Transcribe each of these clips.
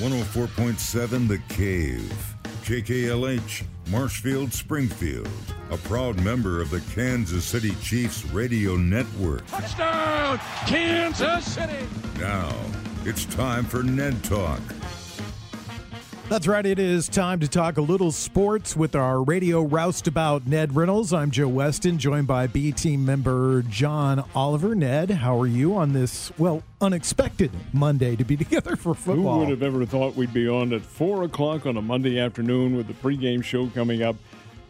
104.7 The Cave. KKLH, Marshfield, Springfield. A proud member of the Kansas City Chiefs radio network. Touchdown, Kansas City! Now, it's time for Ned Talk. That's right. It is time to talk a little sports with our radio roustabout Ned Reynolds. I'm Joe Weston, joined by B team member John Oliver. Ned, how are you on this, well, unexpected Monday to be together for football? Who would have ever thought we'd be on at 4 o'clock on a Monday afternoon with the pregame show coming up?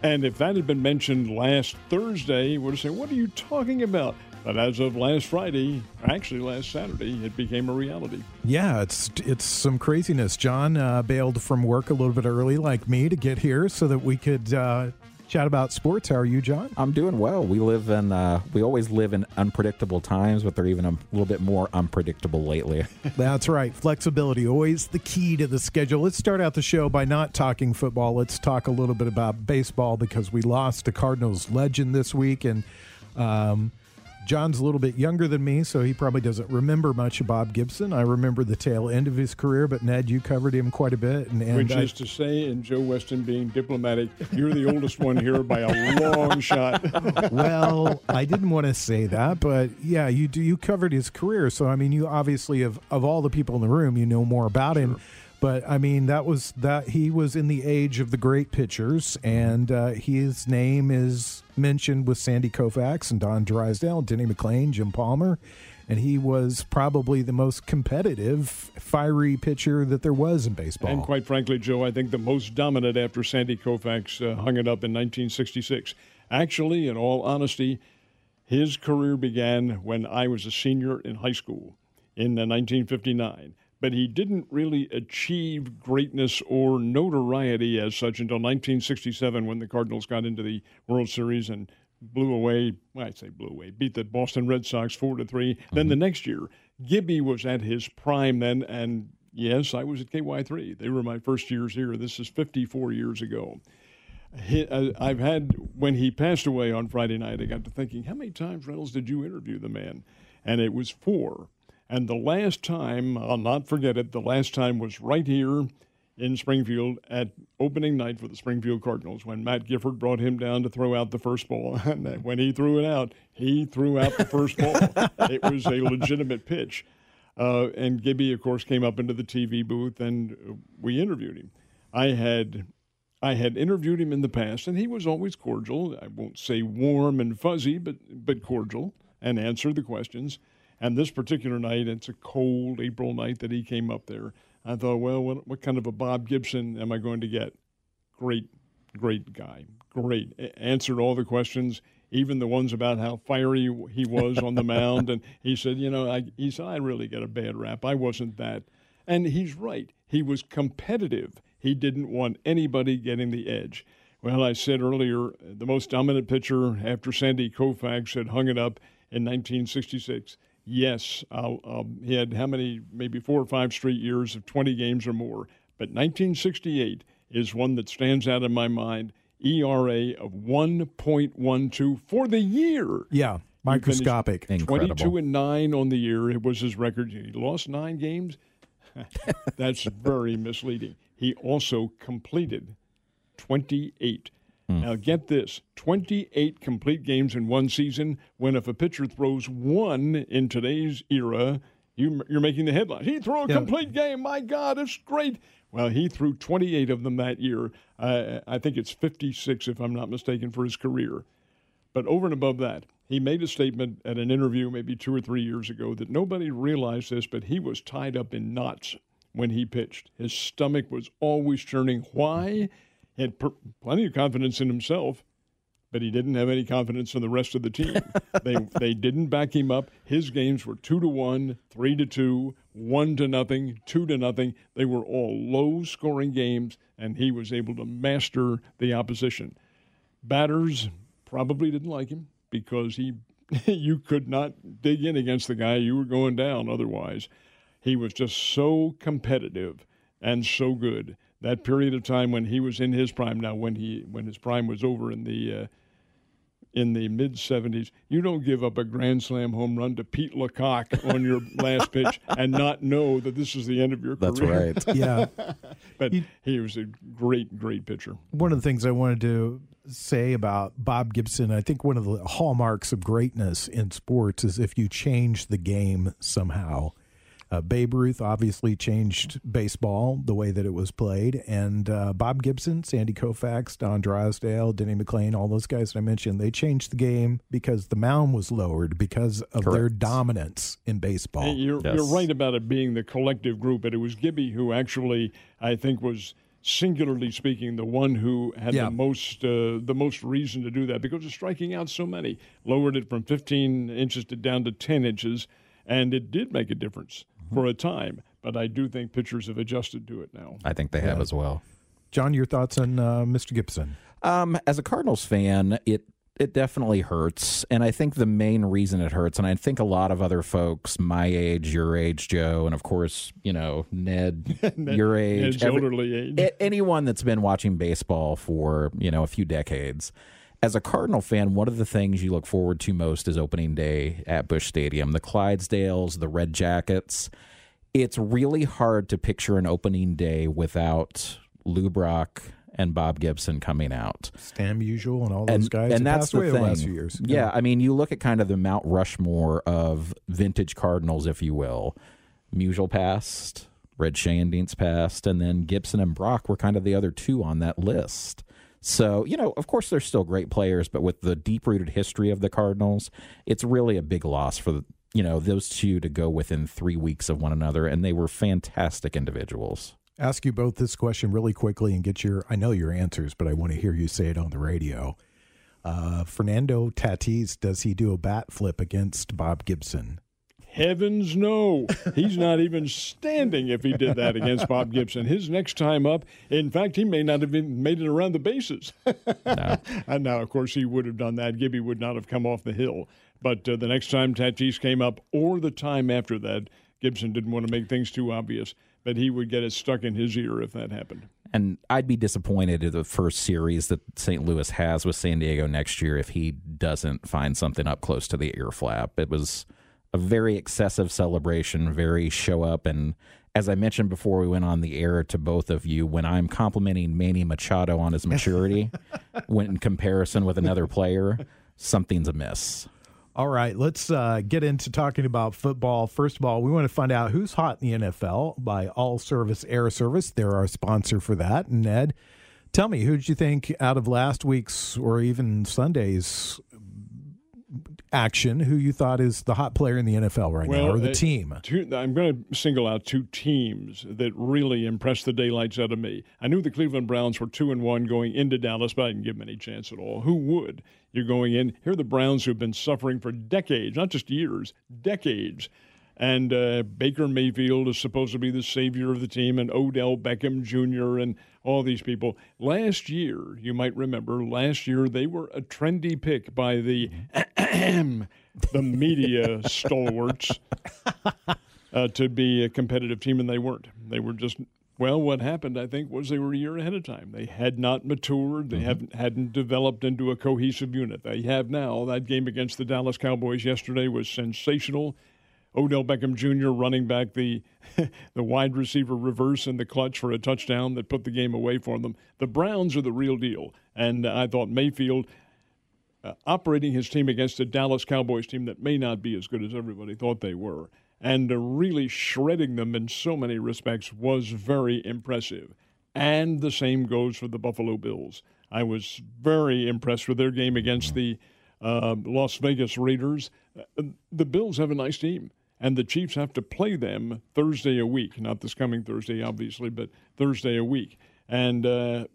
And if that had been mentioned last Thursday, we'd have said, What are you talking about? But as of last Friday, actually last Saturday, it became a reality. Yeah, it's it's some craziness. John uh, bailed from work a little bit early, like me, to get here so that we could uh, chat about sports. How are you, John? I'm doing well. We live in uh, we always live in unpredictable times, but they're even a little bit more unpredictable lately. That's right. Flexibility always the key to the schedule. Let's start out the show by not talking football. Let's talk a little bit about baseball because we lost a Cardinals legend this week and. Um, John's a little bit younger than me, so he probably doesn't remember much of Bob Gibson. I remember the tail end of his career, but Ned, you covered him quite a bit. And, and Which I, is to say, in Joe Weston being diplomatic, you're the oldest one here by a long shot. well, I didn't want to say that, but yeah, you do. You covered his career, so I mean, you obviously of of all the people in the room, you know more about him. But I mean, that was that he was in the age of the great pitchers, and uh, his name is mentioned with Sandy Koufax and Don Drysdale, Denny McLain, Jim Palmer, and he was probably the most competitive, fiery pitcher that there was in baseball. And quite frankly, Joe, I think the most dominant after Sandy Koufax uh, hung it up in 1966. Actually, in all honesty, his career began when I was a senior in high school in uh, 1959 but he didn't really achieve greatness or notoriety as such until 1967 when the Cardinals got into the World Series and blew away. Well, I'd say blew away, beat the Boston Red Sox four to 3 mm-hmm. Then the next year, Gibby was at his prime then, and yes, I was at KY3. They were my first years here. This is 54 years ago. Uh, I've had when he passed away on Friday night. I got to thinking, how many times Reynolds did you interview the man? And it was four. And the last time, I'll not forget it, the last time was right here in Springfield at opening night for the Springfield Cardinals when Matt Gifford brought him down to throw out the first ball. And when he threw it out, he threw out the first ball. it was a legitimate pitch. Uh, and Gibby, of course, came up into the TV booth and we interviewed him. I had I had interviewed him in the past, and he was always cordial. I won't say warm and fuzzy, but but cordial, and answered the questions. And this particular night, it's a cold April night that he came up there. I thought, well, what, what kind of a Bob Gibson am I going to get? Great, great guy. Great. Answered all the questions, even the ones about how fiery he was on the mound. And he said, you know, I, he said, I really get a bad rap. I wasn't that. And he's right. He was competitive. He didn't want anybody getting the edge. Well, I said earlier, the most dominant pitcher after Sandy Koufax had hung it up in 1966 yes, um, he had how many, maybe four or five straight years of 20 games or more. But 1968 is one that stands out in my mind. ERA of 1.12 for the year. Yeah, microscopic. Incredible. 22 and 9 on the year. It was his record. He lost nine games. That's very misleading. He also completed 28 Mm. Now, get this 28 complete games in one season, when if a pitcher throws one in today's era, you, are making the headlines. He threw a yeah. complete game. My God, it's great. Well, he threw 28 of them that year. Uh, I think it's 56, if I'm not mistaken, for his career. But over and above that, he made a statement at an interview maybe two or three years ago that nobody realized this, but he was tied up in knots when he pitched. His stomach was always churning. Why? He had per- plenty of confidence in himself, but he didn't have any confidence in the rest of the team. they they didn't back him up. His games were two to one, three to two, one to nothing, two to nothing. They were all low scoring games, and he was able to master the opposition. Batters probably didn't like him because he you could not dig in against the guy. You were going down otherwise. He was just so competitive and so good that period of time when he was in his prime. Now, when he when his prime was over in the uh, in the mid 70s, you don't give up a grand slam home run to Pete LaCock on your last pitch and not know that this is the end of your That's career. right. Yeah. But he was a great, great pitcher. one of the things I wanted to say about Bob Gibson, I think one of the hallmarks of greatness in sports is if you change the game somehow. Uh, Babe Ruth obviously changed baseball the way that it was played, and uh, Bob Gibson, Sandy Koufax, Don Drysdale, Denny McLain, all those guys that I mentioned, they changed the game because the mound was lowered because of their dominance in baseball. You're, Yes. you're right about it being the collective group, but it was Gibby who actually, I think, was singularly speaking, the one who had Yeah. the most uh, the most reason to do that because of striking out so many. Lowered it from 15 inches to down to 10 inches, and it did make a difference for a time. But I do think pitchers have adjusted to it now. I think they have as well. John, your thoughts on uh, Mr. Gibson? Um, as a Cardinals fan, it it definitely hurts, and I think the main reason it hurts, and I think a lot of other folks my age, your age, Joe, and of course, you know, Ned, your age, Ned's every- elderly age. a- anyone that's been watching baseball for you know a few decades. As a Cardinal fan, one of the things you look forward to most is opening day at Busch Stadium. The Clydesdales, the Red Jackets. It's really hard to picture an opening day without Lou Brock and Bob Gibson coming out Stan Musial and all those and, guys and that that's the thing. the last few years. Yeah. I mean, you look at kind of the Mount Rushmore of vintage Cardinals, if you will. Musial passed, Red Schoendienst passed, and then Gibson and Brock were kind of the other two on that list. So, you know, of course, they're still great players, but with the deep rooted history of the Cardinals, it's really a big loss for, you know, those two to go within three weeks of one another, and they were fantastic individuals. ask you both this question really quickly and get your I know your answers, but I want to hear you say it on the radio. Uh, Fernando Tatis, does he do a bat flip against Bob Gibson? Heavens no. He's not even standing if he did that against Bob Gibson. His next time up, in fact, he may not have even made it around the bases. and now, of course, he would have done that. Gibby would not have come off the hill. But uh, the next time Tatis came up, or the time after that, Gibson didn't want to make things too obvious, but he would get it stuck in his ear if that happened. And I'd be disappointed in the first series that St. Louis has with San Diego next year if he doesn't find something up close to the ear flap. It was a very excessive celebration, very show up. And as I mentioned before we went on the air to both of you, when I'm complimenting Manny Machado on his maturity, when in comparison with another player, something's amiss. All right, let's uh, get into talking about football. First of all, we want to find out who's hot in the NFL by All Service Air Service. They're our sponsor for that. Ned, tell me, who did you think out of last week's or even Sunday's action, who you thought is the hot player in the NFL right now, or the uh, team? Two, I'm going to single out two teams that really impressed the daylights out of me. I knew the Cleveland Browns were two and one going into Dallas, but I didn't give them any chance at all. Who would? You're going in. Here are the Browns who've been suffering for decades, not just years, decades. And uh, Baker Mayfield is supposed to be the savior of the team, and Odell Beckham Jr., and all these people. Last year, you might remember, last year they were a trendy pick by the the media stalwarts uh, to be a competitive team, and they weren't. They were just well. What happened, I think, was they were a year ahead of time. They had not matured. They haven't hadn't developed into a cohesive unit. They have now. That game against the Dallas Cowboys yesterday was sensational. Odell Beckham Jr. running back the the wide receiver reverse in the clutch for a touchdown that put the game away for them. The Browns are the real deal, and I thought Mayfield uh, operating his team against a Dallas Cowboys team that may not be as good as everybody thought they were, and uh, really shredding them in so many respects was very impressive. And the same goes for the Buffalo Bills. I was very impressed with their game against the uh, Las Vegas Raiders. Uh, the Bills have a nice team, and the Chiefs have to play them Thursday a week. Not this coming Thursday, obviously, but Thursday a week. And uh,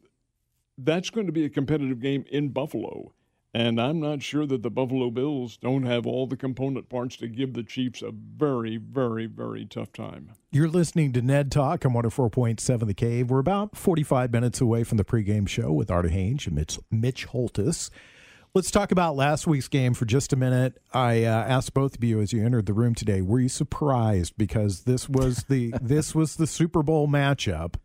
that's going to be a competitive game in Buffalo. And I'm not sure that the Buffalo Bills don't have all the component parts to give the Chiefs a very, very, very tough time. You're listening to Ned Talk on 104.7 The Cave. We're about 45 minutes away from the pregame show with Artie Hains and Mitch, Mitch Holthus. Let's talk about last week's game for just a minute. I uh, asked both of you as you entered the room today, were you surprised because this was the this was the Super Bowl matchup?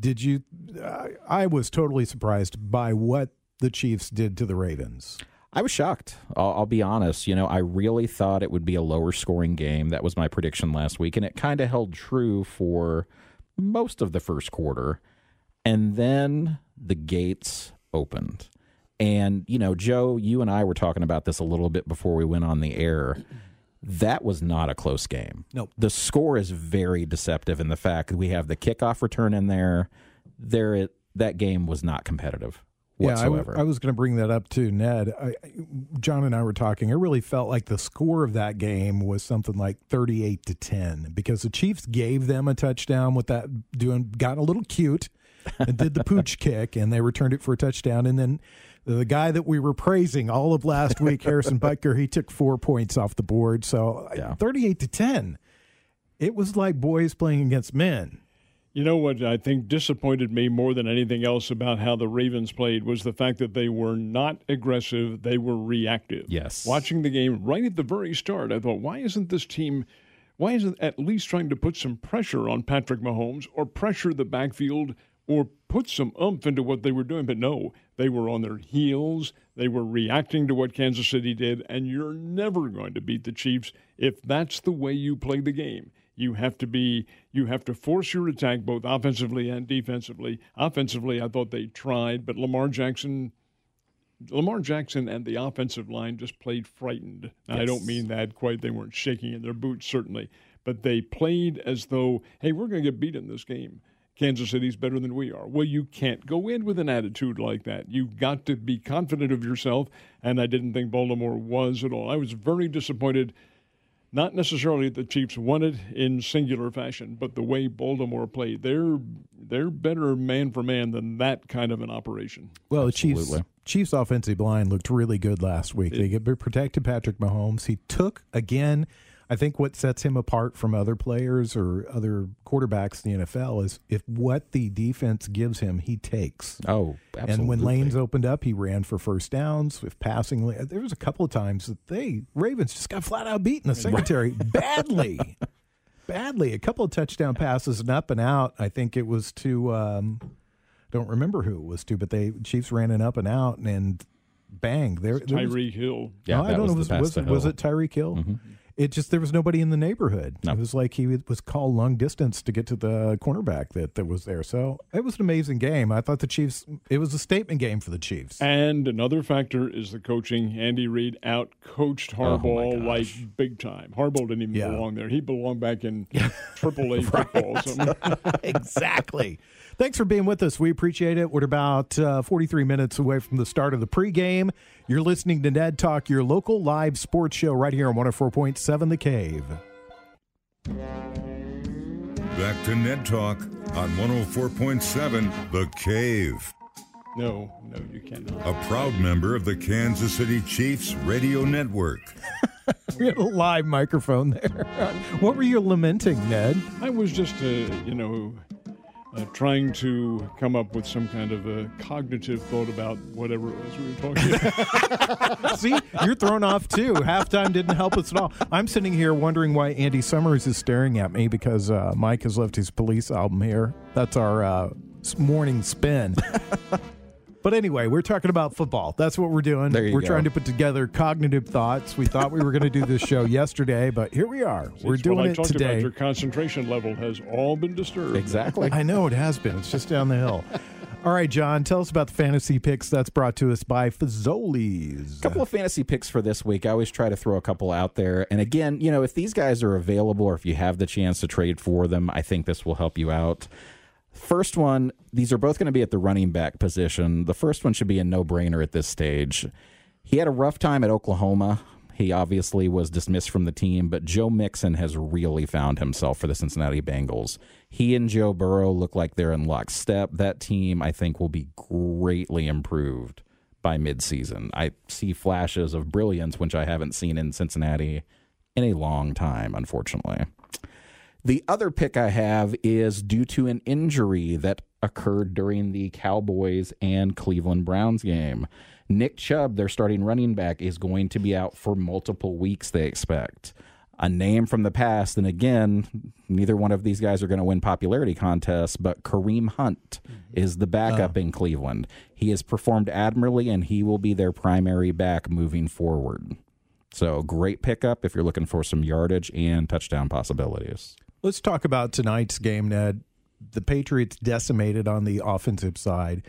Did you? Uh, I was totally surprised by what the Chiefs did to the Ravens. I was shocked. I'll, I'll, be honest. You know, I really thought it would be a lower scoring game. That was my prediction last week, and it kind of held true for most of the first quarter. And then the gates opened. And, you know, Joe, you and I were talking about this a little bit before we went on the air. That was not a close game. No. The score is very deceptive in the fact that we have the kickoff return in there. There, that game was not competitive whatsoever. Yeah, I, I was going to bring that up too, Ned. I, John and I were talking. I really felt like the score of that game was something like thirty-eight to ten because the Chiefs gave them a touchdown with that doing got a little cute and did the pooch kick and they returned it for a touchdown and then the guy that we were praising all of last week, Harrison Butker, he took four points off the board. So yeah. 38 to 10. It was like boys playing against men. You know what I think disappointed me more than anything else about how the Ravens played was the fact that they were not aggressive, they were reactive. Yes. Watching the game right at the very start, I thought, why isn't this team why isn't at least trying to put some pressure on Patrick Mahomes or pressure the backfield or put some umph into what they were doing. But no, they were on their heels. They were reacting to what Kansas City did, and you're never going to beat the Chiefs if that's the way you play the game. You have to be you have to force your attack both offensively and defensively. Offensively, I thought they tried, but Lamar Jackson Lamar Jackson and the offensive line just played frightened. Yes. I don't mean that quite. They weren't shaking in their boots, certainly, but they played as though, hey, we're going to get beat in this game. Kansas City's better than we are. Well, you can't go in with an attitude like that. You've got to be confident of yourself, and I didn't think Baltimore was at all. I was very disappointed, not necessarily the Chiefs won it in singular fashion, but the way Baltimore played. They're they're better man for man than that kind of an operation. Well, the Chiefs Chiefs offensive line looked really good last week. It, they protected Patrick Mahomes. He took again I think what sets him apart from other players or other quarterbacks in the NFL is if what the defense gives him, he takes. Oh, absolutely. And when lanes opened up, he ran for first downs. With passing, there was a couple of times that they Ravens just got flat out beaten the secondary badly, badly. A couple of touchdown passes and up and out. I think it was to. Um, don't remember who it was to, but they Chiefs ran an up and out and bang there. Tyreek Hill. Yeah, no, I don't know. Was, was, was, it Tyreek Hill? Mm-hmm it just there was nobody in the neighborhood. No. It was like he was called long distance to get to the cornerback that, that was there. So it was an amazing game. I thought the Chiefs. It was a statement game for the Chiefs. And another factor is the coaching. Andy Reid out coached oh, Harbaugh oh like big time. Harbaugh didn't even yeah. belong there. He belonged back in Triple A football. exactly. Thanks for being with us. We appreciate it. We're about uh, 43 minutes away from the start of the pregame. You're listening to Ned Talk, your local live sports show right here on 104.7 The Cave. Back to Ned Talk on 104.7 The Cave. No, no, you cannot. A proud member of the Kansas City Chiefs radio network. we had a live microphone there. What were you lamenting, Ned? I was just, uh, you know, uh, trying to come up with some kind of a cognitive thought about whatever it was we were talking about. See, you're thrown off too. Halftime didn't help us at all. I'm sitting here wondering why Andy Summers is staring at me because uh, Mike has left his police album here. That's our uh, morning spin. But anyway, we're talking about football. That's what we're doing. we're go. trying to put together cognitive thoughts. We thought we were going to do this show yesterday, but here we are. we're doing it today. About your concentration level has all been disturbed. Exactly. I know it has been. It's just down the hill. All right, John, tell us about the fantasy picks that's brought to us by Fazoli's. A couple of fantasy picks for this week. I always try to throw a couple out there. And again, you know, if these guys are available or if you have the chance to trade for them, I think this will help you out. First one, these are both going to be at the running back position. The first one should be a no brainer at this stage. He had a rough time at Oklahoma. He obviously was dismissed from the team, but Joe Mixon has really found himself for the Cincinnati Bengals. He and Joe Burrow look like they're in lockstep. That team, I think, will be greatly improved by midseason. I see flashes of brilliance, which I haven't seen in Cincinnati in a long time, unfortunately. The other pick I have is due to an injury that occurred during the Cowboys and Cleveland Browns game. Nick Chubb, their starting running back, is going to be out for multiple weeks, they expect. a name from the past, and again, neither one of these guys are going to win popularity contests, but Kareem Hunt mm-hmm. is the backup uh. in Cleveland. He has performed admirably, and he will be their primary back moving forward. So, great pickup if you're looking for some yardage and touchdown possibilities. Let's talk about tonight's game, Ned. The Patriots decimated on the offensive side.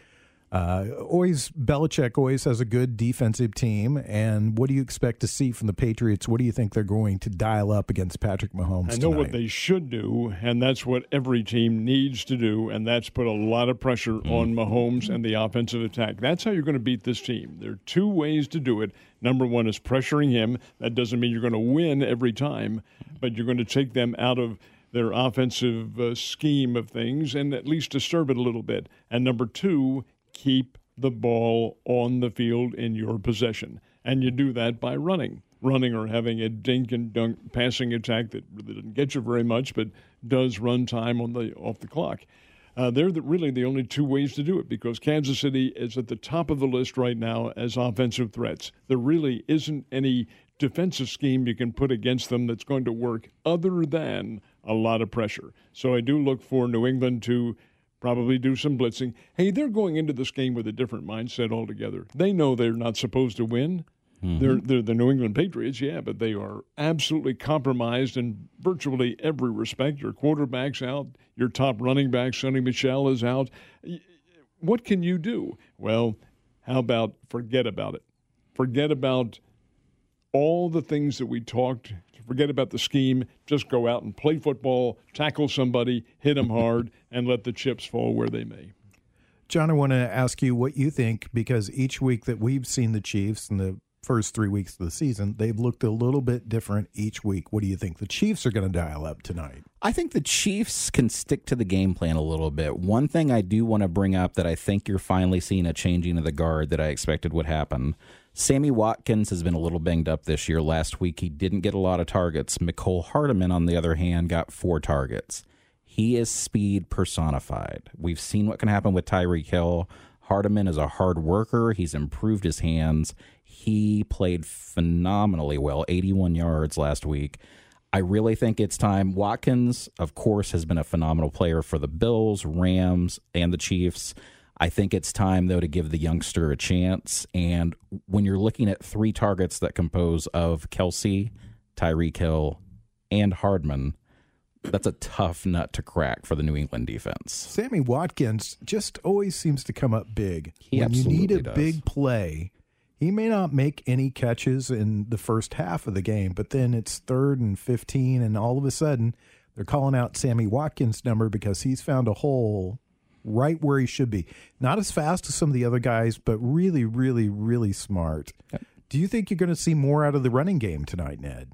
Uh, always Belichick always has a good defensive team, and what do you expect to see from the Patriots? What do you think they're going to dial up against Patrick Mahomes? I know tonight? what they should do, and that's what every team needs to do, and that's put a lot of pressure on Mahomes and the offensive attack. That's how you're going to beat this team. There are two ways to do it. Number one is pressuring him. That doesn't mean you're going to win every time, but you're going to take them out of their offensive uh, scheme of things and at least disturb it a little bit. And number two, keep the ball on the field in your possession. And you do that by running. Running or having a dink and dunk passing attack that really doesn't get you very much, but does run time on the off the clock. Uh, they're the, really the only two ways to do it because Kansas City is at the top of the list right now as offensive threats. There really isn't any defensive scheme you can put against them that's going to work other than a lot of pressure. So I do look for New England to probably do some blitzing. Hey, they're going into this game with a different mindset altogether. They know they're not supposed to win. Mm-hmm. They're, they're the New England Patriots, yeah, but they are absolutely compromised in virtually every respect. Your quarterback's out, your top running back, Sony Michel, is out. What can you do? Well, how about forget about it? Forget about all the things that we talked. Forget about the scheme. Just go out and play football, tackle somebody, hit them hard, and let the chips fall where they may. John, I want to ask you what you think because each week that we've seen the Chiefs in the first three weeks of the season, they've looked a little bit different each week. What do you think the Chiefs are going to dial up tonight? I think the Chiefs can stick to the game plan a little bit. One thing I do want to bring up that I think you're finally seeing a changing of the guard that I expected would happen. Sammy Watkins has been a little banged up this year. Last week, he didn't get a lot of targets. Mecole Hardman, on the other hand, got four targets. He is speed personified. We've seen what can happen with Tyreek Hill. Hardman is a hard worker. He's improved his hands. He played phenomenally well, 81 yards last week. I really think it's time. Watkins, of course, has been a phenomenal player for the Bills, Rams, and the Chiefs. I think it's time, though, to give the youngster a chance. And when you're looking at three targets that compose of Kelce, Tyreek Hill, and Hardman, that's a tough nut to crack for the New England defense. Sammy Watkins just always seems to come up big. He when you need a does. big play, he may not make any catches in the first half of the game, but then it's third and 15, and all of a sudden they're calling out Sammy Watkins' number because he's found a hole right where he should be. Not as fast as some of the other guys, but really, really, really smart. Do you think you're going to see more out of the running game tonight, Ned?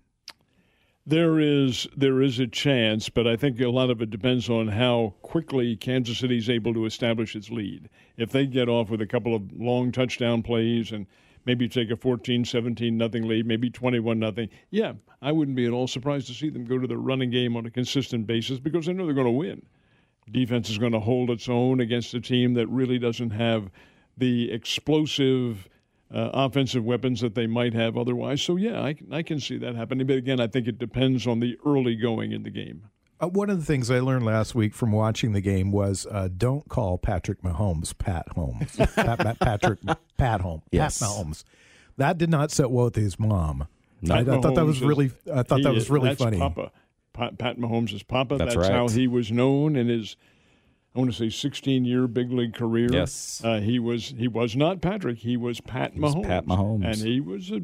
There is there is a chance, but I think a lot of it depends on how quickly Kansas City is able to establish its lead. If they get off with a couple of long touchdown plays and maybe take a 14, 17 nothing lead, maybe 21 nothing, yeah, I wouldn't be at all surprised to see them go to the running game on a consistent basis because I know they're going to win. Defense is going to hold its own against a team that really doesn't have the explosive uh, offensive weapons that they might have otherwise. So, yeah, I, I can see that happening. But again, I think it depends on the early going in the game. Uh, one of the things I learned last week from watching the game was uh, don't call Patrick Mahomes Pat Holmes. Pat, Pat, Patrick Pat Holmes. Yes. Pat Mahomes. That did not sit well with his mom. Pat I, I thought that was really. I thought he that was is- really that's funny. Papa. Pat, Pat Mahomes is Papa. That's That's, right. how he was known in his, I want to say, 16 year big league career. Yes. Uh, he was he was not Patrick. He was Pat was Mahomes. Pat Mahomes. And he was a,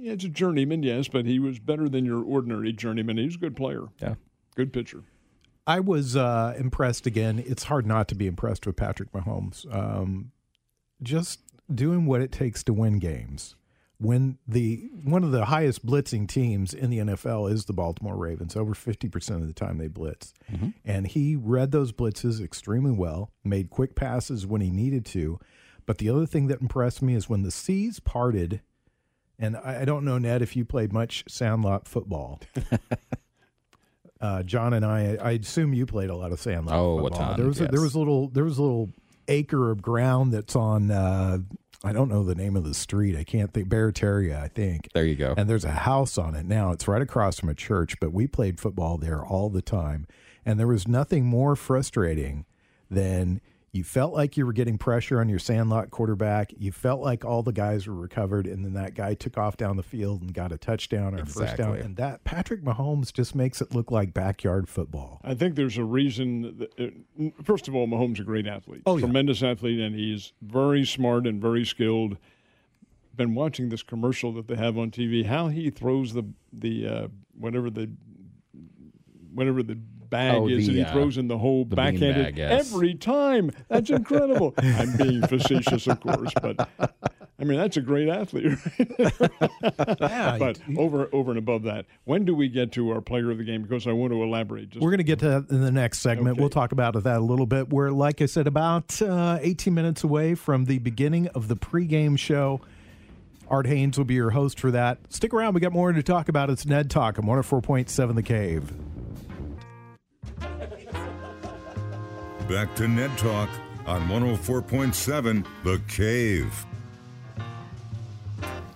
it's a journeyman, yes, but he was better than your ordinary journeyman. He was a good player. Yeah. Good pitcher. I was uh, impressed again. It's hard not to be impressed with Patrick Mahomes. Um, just doing what it takes to win games. When the one of the highest blitzing teams in the NFL is the Baltimore Ravens, over fifty percent of the time they blitz, and he read those blitzes extremely well, made quick passes when he needed to. But the other thing that impressed me is when the seas parted, and I, I don't know Ned if you played much sandlot football. uh, John and I, I assume you played a lot of sandlot. Oh, football. ton, There was a, there was a little there was a little acre of ground that's on uh, I don't know the name of the street. I can't think Barataria, I think. There you go. And there's a house on it now. It's right across from a church, but we played football there all the time. And there was nothing more frustrating than you felt like you were getting pressure on your sandlot quarterback. You felt like all the guys were recovered, and then that guy took off down the field and got a touchdown or a first down. And that Patrick Mahomes just makes it look like backyard football. I think there's a reason. That, uh, first of all, Mahomes is a great athlete, Oh, yeah. tremendous athlete, and he's very smart and very skilled. Been watching this commercial that they have on TV. How he throws the the uh, whatever the whatever the bag Oh, is the, that he uh, throws in the hole the backhanded beanbag, yes. every time. That's incredible. I'm being facetious, of course, but I mean that's a great athlete. Yeah, but over over and above that, when do we get to our player of the game? Because I want to elaborate. Just We're going to get to that in the next segment. Okay. We'll talk about that a little bit. We're, like I said, about uh, 18 minutes away from the beginning of the pregame show. Art Hains will be your host for that. Stick around. We got more to talk about. It's Ned Talk on 104.7 The Cave. Back to Ned Talk on 104.7 The Cave.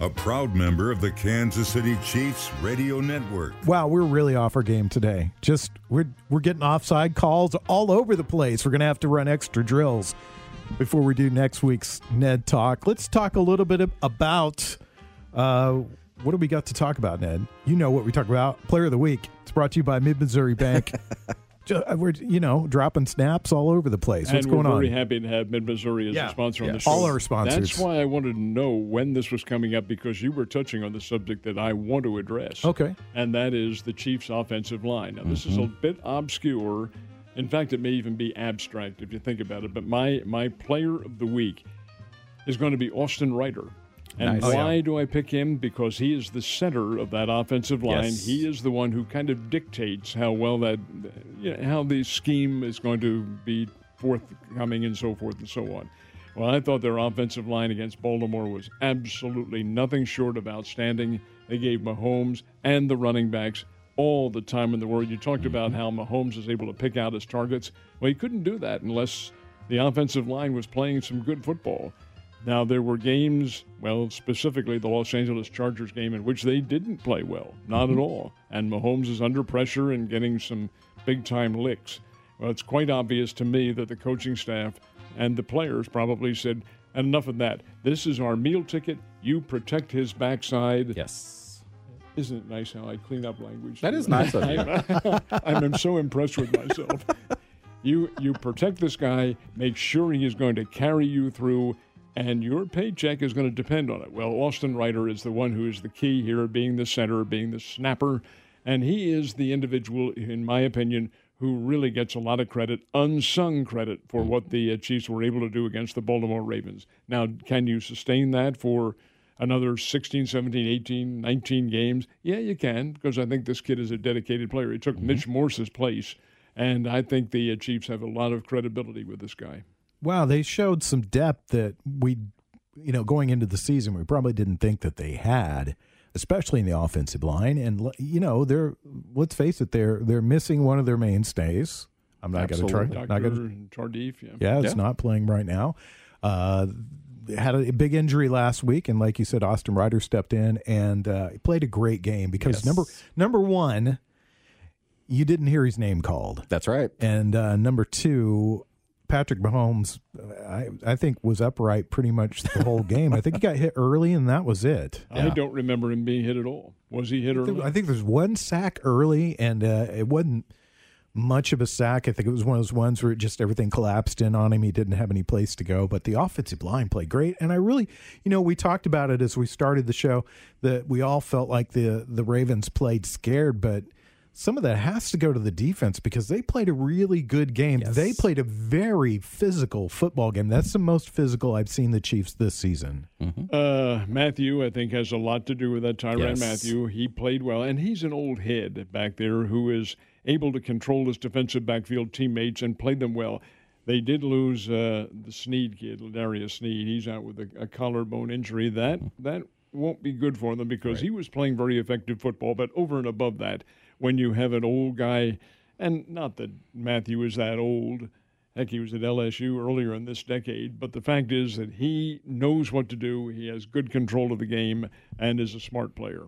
A proud member of the Kansas City Chiefs radio network. Wow, we're really off our game today. Just we're we're getting offside calls all over the place. We're going to have to run extra drills before we do next week's Ned Talk. Let's talk a little bit about uh, what do we got to talk about, Ned? You know what we talk about. Player of the week. It's brought to you by Mid Missouri Bank. Ju- uh, we're you know dropping snaps all over the place. What's and going we're on? very happy to have Mid Missouri as Yeah. a sponsor on the show. All our sponsors. That's why I wanted to know when this was coming up because you were touching on the subject that I want to address. Okay. And that is the Chiefs' offensive line. Now, this is a Mm-hmm. bit obscure. In fact, it may even be abstract if you think about it. But my my player of the week is going to be Austin Reiter. And Nice. Oh, why yeah. do I pick him? Because he is the center of that offensive line. Yes. He is the one who kind of dictates how well that, you know, how the scheme is going to be forthcoming and so forth and so on. Well, I thought their offensive line against Baltimore was absolutely nothing short of outstanding. They gave Mahomes and the running backs all the time in the world. You talked about mm-hmm. how Mahomes is able to pick out his targets. Well, he couldn't do that unless the offensive line was playing some good football. Now, there were games, well, specifically the Los Angeles Chargers game, in which they didn't play well, not at mm-hmm. all. And Mahomes is under pressure and getting some big time licks. Well, it's quite obvious to me that the coaching staff and the players probably said, enough of that. This is our meal ticket. You protect his backside. yes. Isn't it nice how I clean up language? That is nice of you. I'm, I'm so impressed with myself. You you protect this guy, make sure he is going to carry you through, and your paycheck is going to depend on it. Well, Austin Reiter is the one who is the key here, being the center, being the snapper, and he is the individual, in my opinion, who really gets a lot of credit, unsung credit, for what the uh, Chiefs were able to do against the Baltimore Ravens. Now, can you sustain that for another 16, 17, 18, 19 games? Yeah, you can, because I think this kid is a dedicated player. He took Mitch Morse's place, and I think the uh, Chiefs have a lot of credibility with this guy. Wow, they showed some depth that we, you know, going into the season, we probably didn't think that they had, especially in the offensive line. And you know, they're let's face it, they're they're missing one of their mainstays. I'm not going to try. Absolutely. Not gonna, Tardif, yeah. yeah, it's Yeah. not playing right now. Uh, had a big injury last week, and like you said, Austin Reiter stepped in and uh, played a great game because Yes. number number one, you didn't hear his name called. That's right. And uh, number two, Patrick Mahomes, I, I think was upright pretty much the whole game. I think he got hit early, and that was it. I don't remember him being hit at all. Was he hit I early? think, I think there's one sack early, and uh, it wasn't much of a sack. I think it was one of those ones where it just everything collapsed in on him. He didn't have any place to go. But the offensive line played great, and I really, you know, we talked about it as we started the show that we all felt like the the Ravens played scared, but. Some of that has to go to the defense because they played a really good game. Yes. They played a very physical football game. That's the most physical I've seen the Chiefs this season. Uh, Mathieu, I think, has a lot to do with that. Tyrann Yes. Mathieu, he played well, and he's an old head back there who is able to control his defensive backfield teammates and play them well. They did lose uh, the Sneed kid, Darius Sneed. He's out with a, a collarbone injury. That that won't be good for them because he was playing very effective football. But over and above that, when you have an old guy, and not that Mathieu is that old, Heck, he was at LSU earlier in this decade. But the fact is that he knows what to do. He has good control of the game and is a smart player.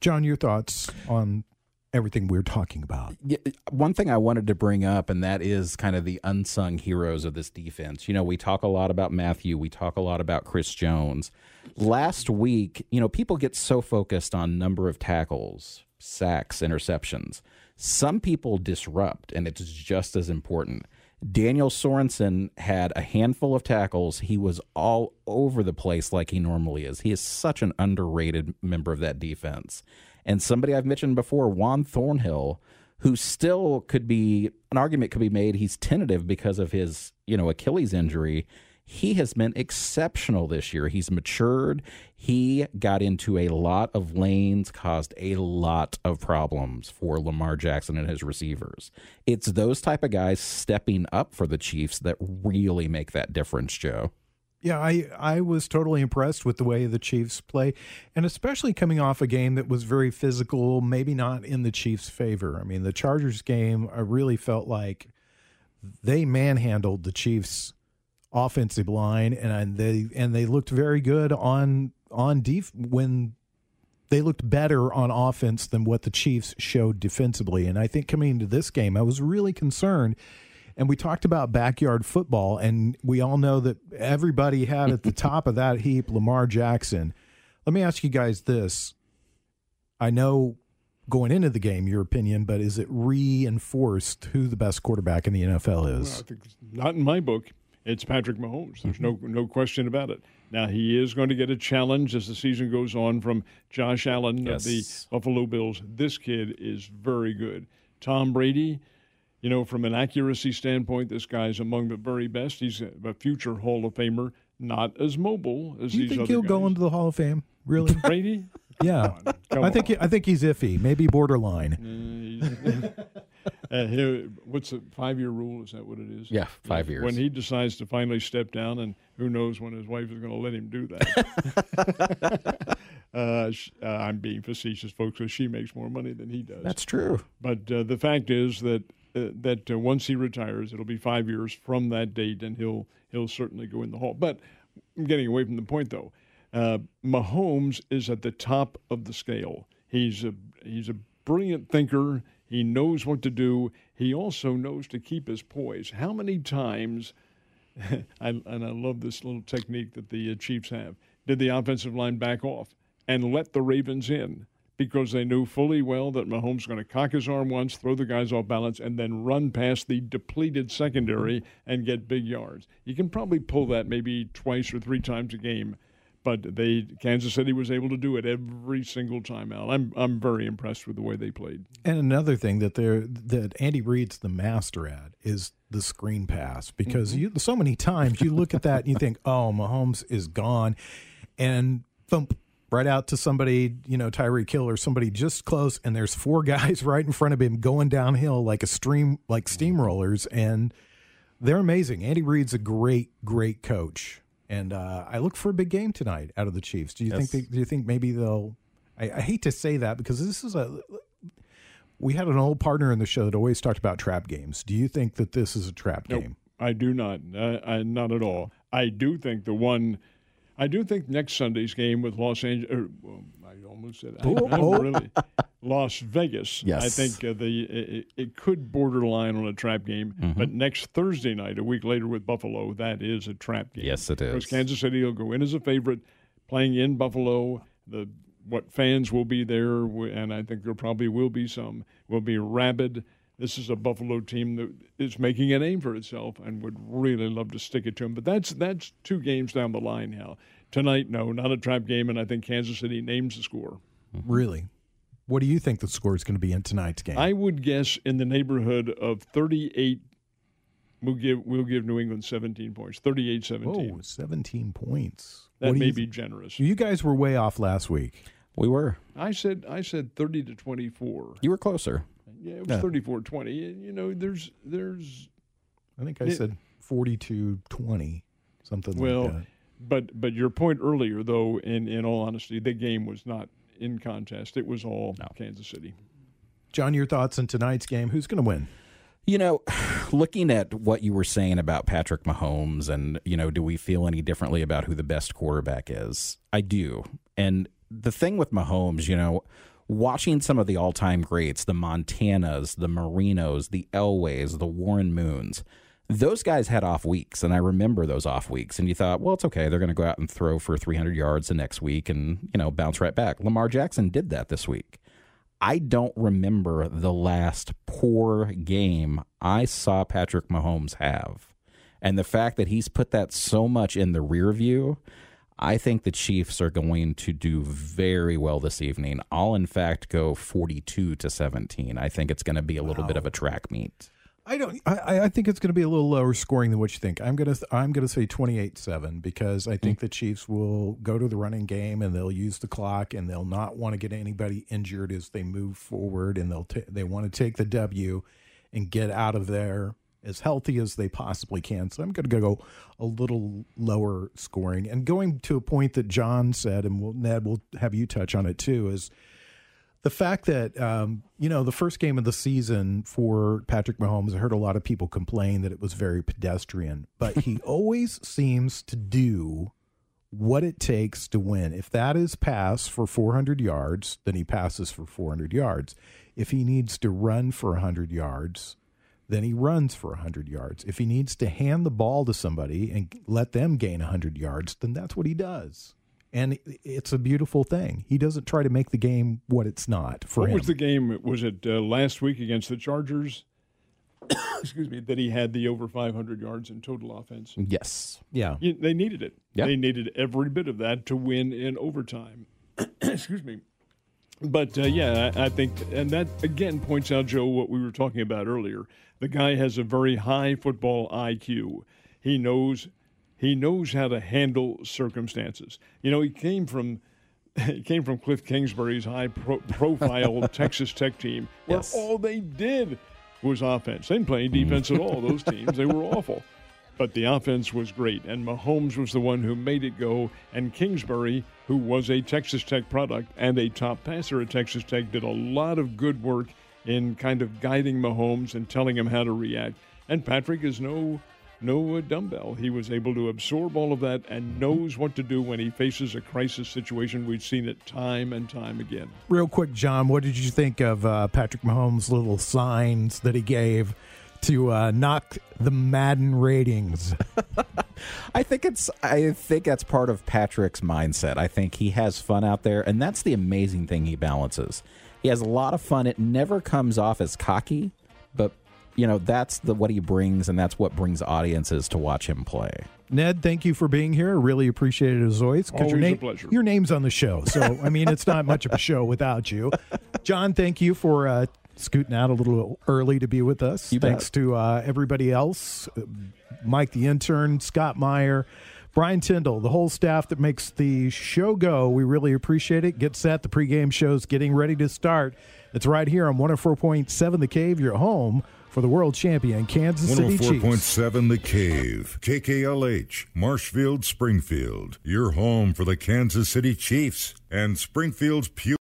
John, your thoughts on everything we're talking about? Yeah, one thing I wanted to bring up, and that is kind of the unsung heroes of this defense. You know, we talk a lot about Mathieu, we talk a lot about Chris Jones. Last week, you know, people get so focused on number of tackles, sacks, interceptions. Some people disrupt, and it's just as important. Daniel Sorensen had a handful of tackles. He was all over the place like he normally is. He is such an underrated member of that defense. And somebody I've mentioned before, Juan Thornhill, who still could be an argument could be made he's tentative because of his, you know, Achilles injury he has been exceptional this year. He's matured. He got into a lot of lanes, caused a lot of problems for Lamar Jackson and his receivers. It's those type of guys stepping up for the Chiefs that really make that difference, Joe. Yeah, I, I was totally impressed with the way the Chiefs play, and especially coming off a game that was very physical, maybe not in the Chiefs' favor. I mean, the Chargers game, I really felt like they manhandled the Chiefs offensive line, and they and they looked very good on on def when they looked better on offense than what the Chiefs showed defensively. And I think coming into this game, I was really concerned. And we talked about backyard football, and we all know that everybody had at the top of that heap Lamar Jackson. Let me ask you guys this. I know going into the game, your opinion, but is it reinforced who the best quarterback in the NFL is? Well, not in my book it's Patrick Mahomes. There's no mm-hmm. no question about it. Now he is going to get a challenge as the season goes on from Josh Allen yes. of the Buffalo Bills. This kid is very good. Tom Brady, you know, from an accuracy standpoint, this guy's among the very best. He's a future Hall of Famer, not as mobile as Do you think he'll guys. go into the Hall of Fame? Really, Brady? Yeah, Come I think on. I think he's iffy, maybe borderline. Uh, Uh, he- what's the five year rule? Is that what it is? Yeah, five years. When he decides to finally step down, and who knows when his wife is going to let him do that. uh, sh- uh, I'm being facetious, folks, because she makes more money than he does. That's true. but uh, the fact is that uh, that uh, once he retires, it'll be five years from that date, and he'll he'll certainly go in the hall. But I'm getting away from the point, though. Uh, Mahomes is at the top of the scale. He's a he's a brilliant thinker. He knows what to do. He also knows to keep his poise. How many times? I, and I love this little technique that the uh, Chiefs have. Did the offensive line back off and let the Ravens in because they knew fully well that Mahomes was going to cock his arm once, throw the guys off balance, and then run past the depleted secondary and get big yards. You can probably pull that maybe twice or three times a game, but they Kansas City was able to do it every single time out. I'm I'm very impressed with the way they played. And another thing that they're that Andy Reid's the master at is the screen pass because mm-hmm. you so many times you look at that and you think, oh, Mahomes is gone, and thump right out to somebody, you know, Tyreek Hill or somebody just close, and there's four guys right in front of him going downhill like a stream like steamrollers, and they're amazing. Andy Reid's a great, great coach. And uh, I look for a big game tonight out of the Chiefs. Do you Yes. think? They, do you think maybe they'll? I, I hate to say that because this is a we had an old partner in the show that always talked about trap games. Do you think that this is a trap Nope, game? I do not. Uh, I, not at all. I do think the one. I do think next Sunday's game with Los Angeles. I almost said. I, Oh, I oh. really. Las Vegas. I think uh, the it, it could borderline on a trap game, Mm-hmm. but next Thursday night, a week later with Buffalo, that is a trap game. Yes, it is. Because. Kansas City will go in as a favorite, playing in Buffalo. The what fans will be there, and I think there probably will be some, will be rabid. This is a Buffalo team that is making a name for itself and would really love to stick it to them. But that's that's two games down the line now. Tonight, no, not a trap game, and I think Kansas City names the score. Really? What do you think the score is going to be in tonight's game? I would guess in the neighborhood of 38. We'll give we'll give New England 17 points. 38-17. oh, 17 points. that may you be generous. You guys were way off last week. We were. I said I said 30 to 24. You were closer. Yeah, it was Yeah. 34 20. You know, there's there's I think I Yeah. said 42 20, something well, like that. But but your point earlier though, in in all honesty, the game was not in contest. It was all No. Kansas City. John, your thoughts on tonight's game? Who's going to win? You know, looking at what you were saying about Patrick Mahomes and, you know, do we feel any differently about who the best quarterback is? I do. And the thing with Mahomes, you know, watching some of the all time greats, the Montanas, the Marinos, the Elways, the Warren Moons, those guys had off weeks. And I remember those off weeks. And you thought, well, it's okay. They're going to go out and throw for 300 yards the next week and, you know, bounce right back. Lamar Jackson did that this week. I don't remember the last poor game I saw Patrick Mahomes have. And the fact that he's put that so much in the rear view, I think the Chiefs are going to do very well this evening. I'll, in fact, go 42 to 17. I think it's going to be a little wow. bit of a track meet. I don't. I, I think it's going to be a little lower scoring than what you think. I'm gonna. I'm gonna say 28-7 because I think mm. the Chiefs will go to the running game and they'll use the clock and they'll not want to get anybody injured as they move forward and they'll t- they want to take the W and get out of there as healthy as they possibly can. So I'm going to go a little lower scoring and going to a point that John said, and we'll, Ned will have you touch on it too. Is the fact that um, you know the first game of the season for Patrick Mahomes, I heard a lot of people complain that it was very pedestrian, but he always seems to do what it takes to win. If that is pass for 400 yards, then he passes for 400 yards. If he needs to run for 100 yards, then he runs for 100 yards. If he needs to hand the ball to somebody and let them gain 100 yards, then that's what he does and it's a beautiful thing. He doesn't try to make the game what it's not for what him. was the game? Was it uh, last week against the Chargers? Excuse me. That he had the over 500 yards in total offense. Yes. Yeah. they needed it. Yeah. They needed every bit of that to win in overtime. Excuse me. But uh, yeah, I, I think, and that again points out, Joe, what we were talking about earlier. The guy has a very high football IQ. He knows he knows how to handle circumstances. You know, he came from he came from Cliff Kingsbury's high pro- profile Texas Tech team, where yes. all they did was offense. They didn't play any mm. defense at all. Those teams they were awful, but the offense was great. And Mahomes was the one who made it go. And Kingsbury, who was a Texas Tech product and a top passer at Texas Tech, did a lot of good work in kind of guiding Mahomes and telling him how to react. And Patrick is no no dumbbell. He was able to absorb all of that and knows what to do when he faces a crisis situation. We've seen it time and time again. Real quick, John, what did you think of uh, Patrick Mahomes' little signs that he gave to uh, knock the Madden ratings? I think it's. I think that's part of Patrick's mindset. I think he has fun out there, and that's the amazing thing he balances. He has a lot of fun. It never comes off as cocky, but you know that's the what he brings, and that's what brings audiences to watch him play. Ned, thank you for being here. Really appreciate it as always. Always your name, a pleasure. Your name's on the show, so I mean it's not much of a show without you. John, thank you for uh, scooting out a little early to be with us. You Thanks bet. to uh, everybody else, uh, Mike the intern, Scott Meyer. Brian Tyndall, the whole staff that makes the show go. We really appreciate it. Get set. The pregame show's getting ready to start. It's right here on 104.7 The Cave, your home for the world champion Kansas City Chiefs. 104.7 The Cave, KKLH, Marshfield, Springfield. Your home for the Kansas City Chiefs and Springfield's Pure.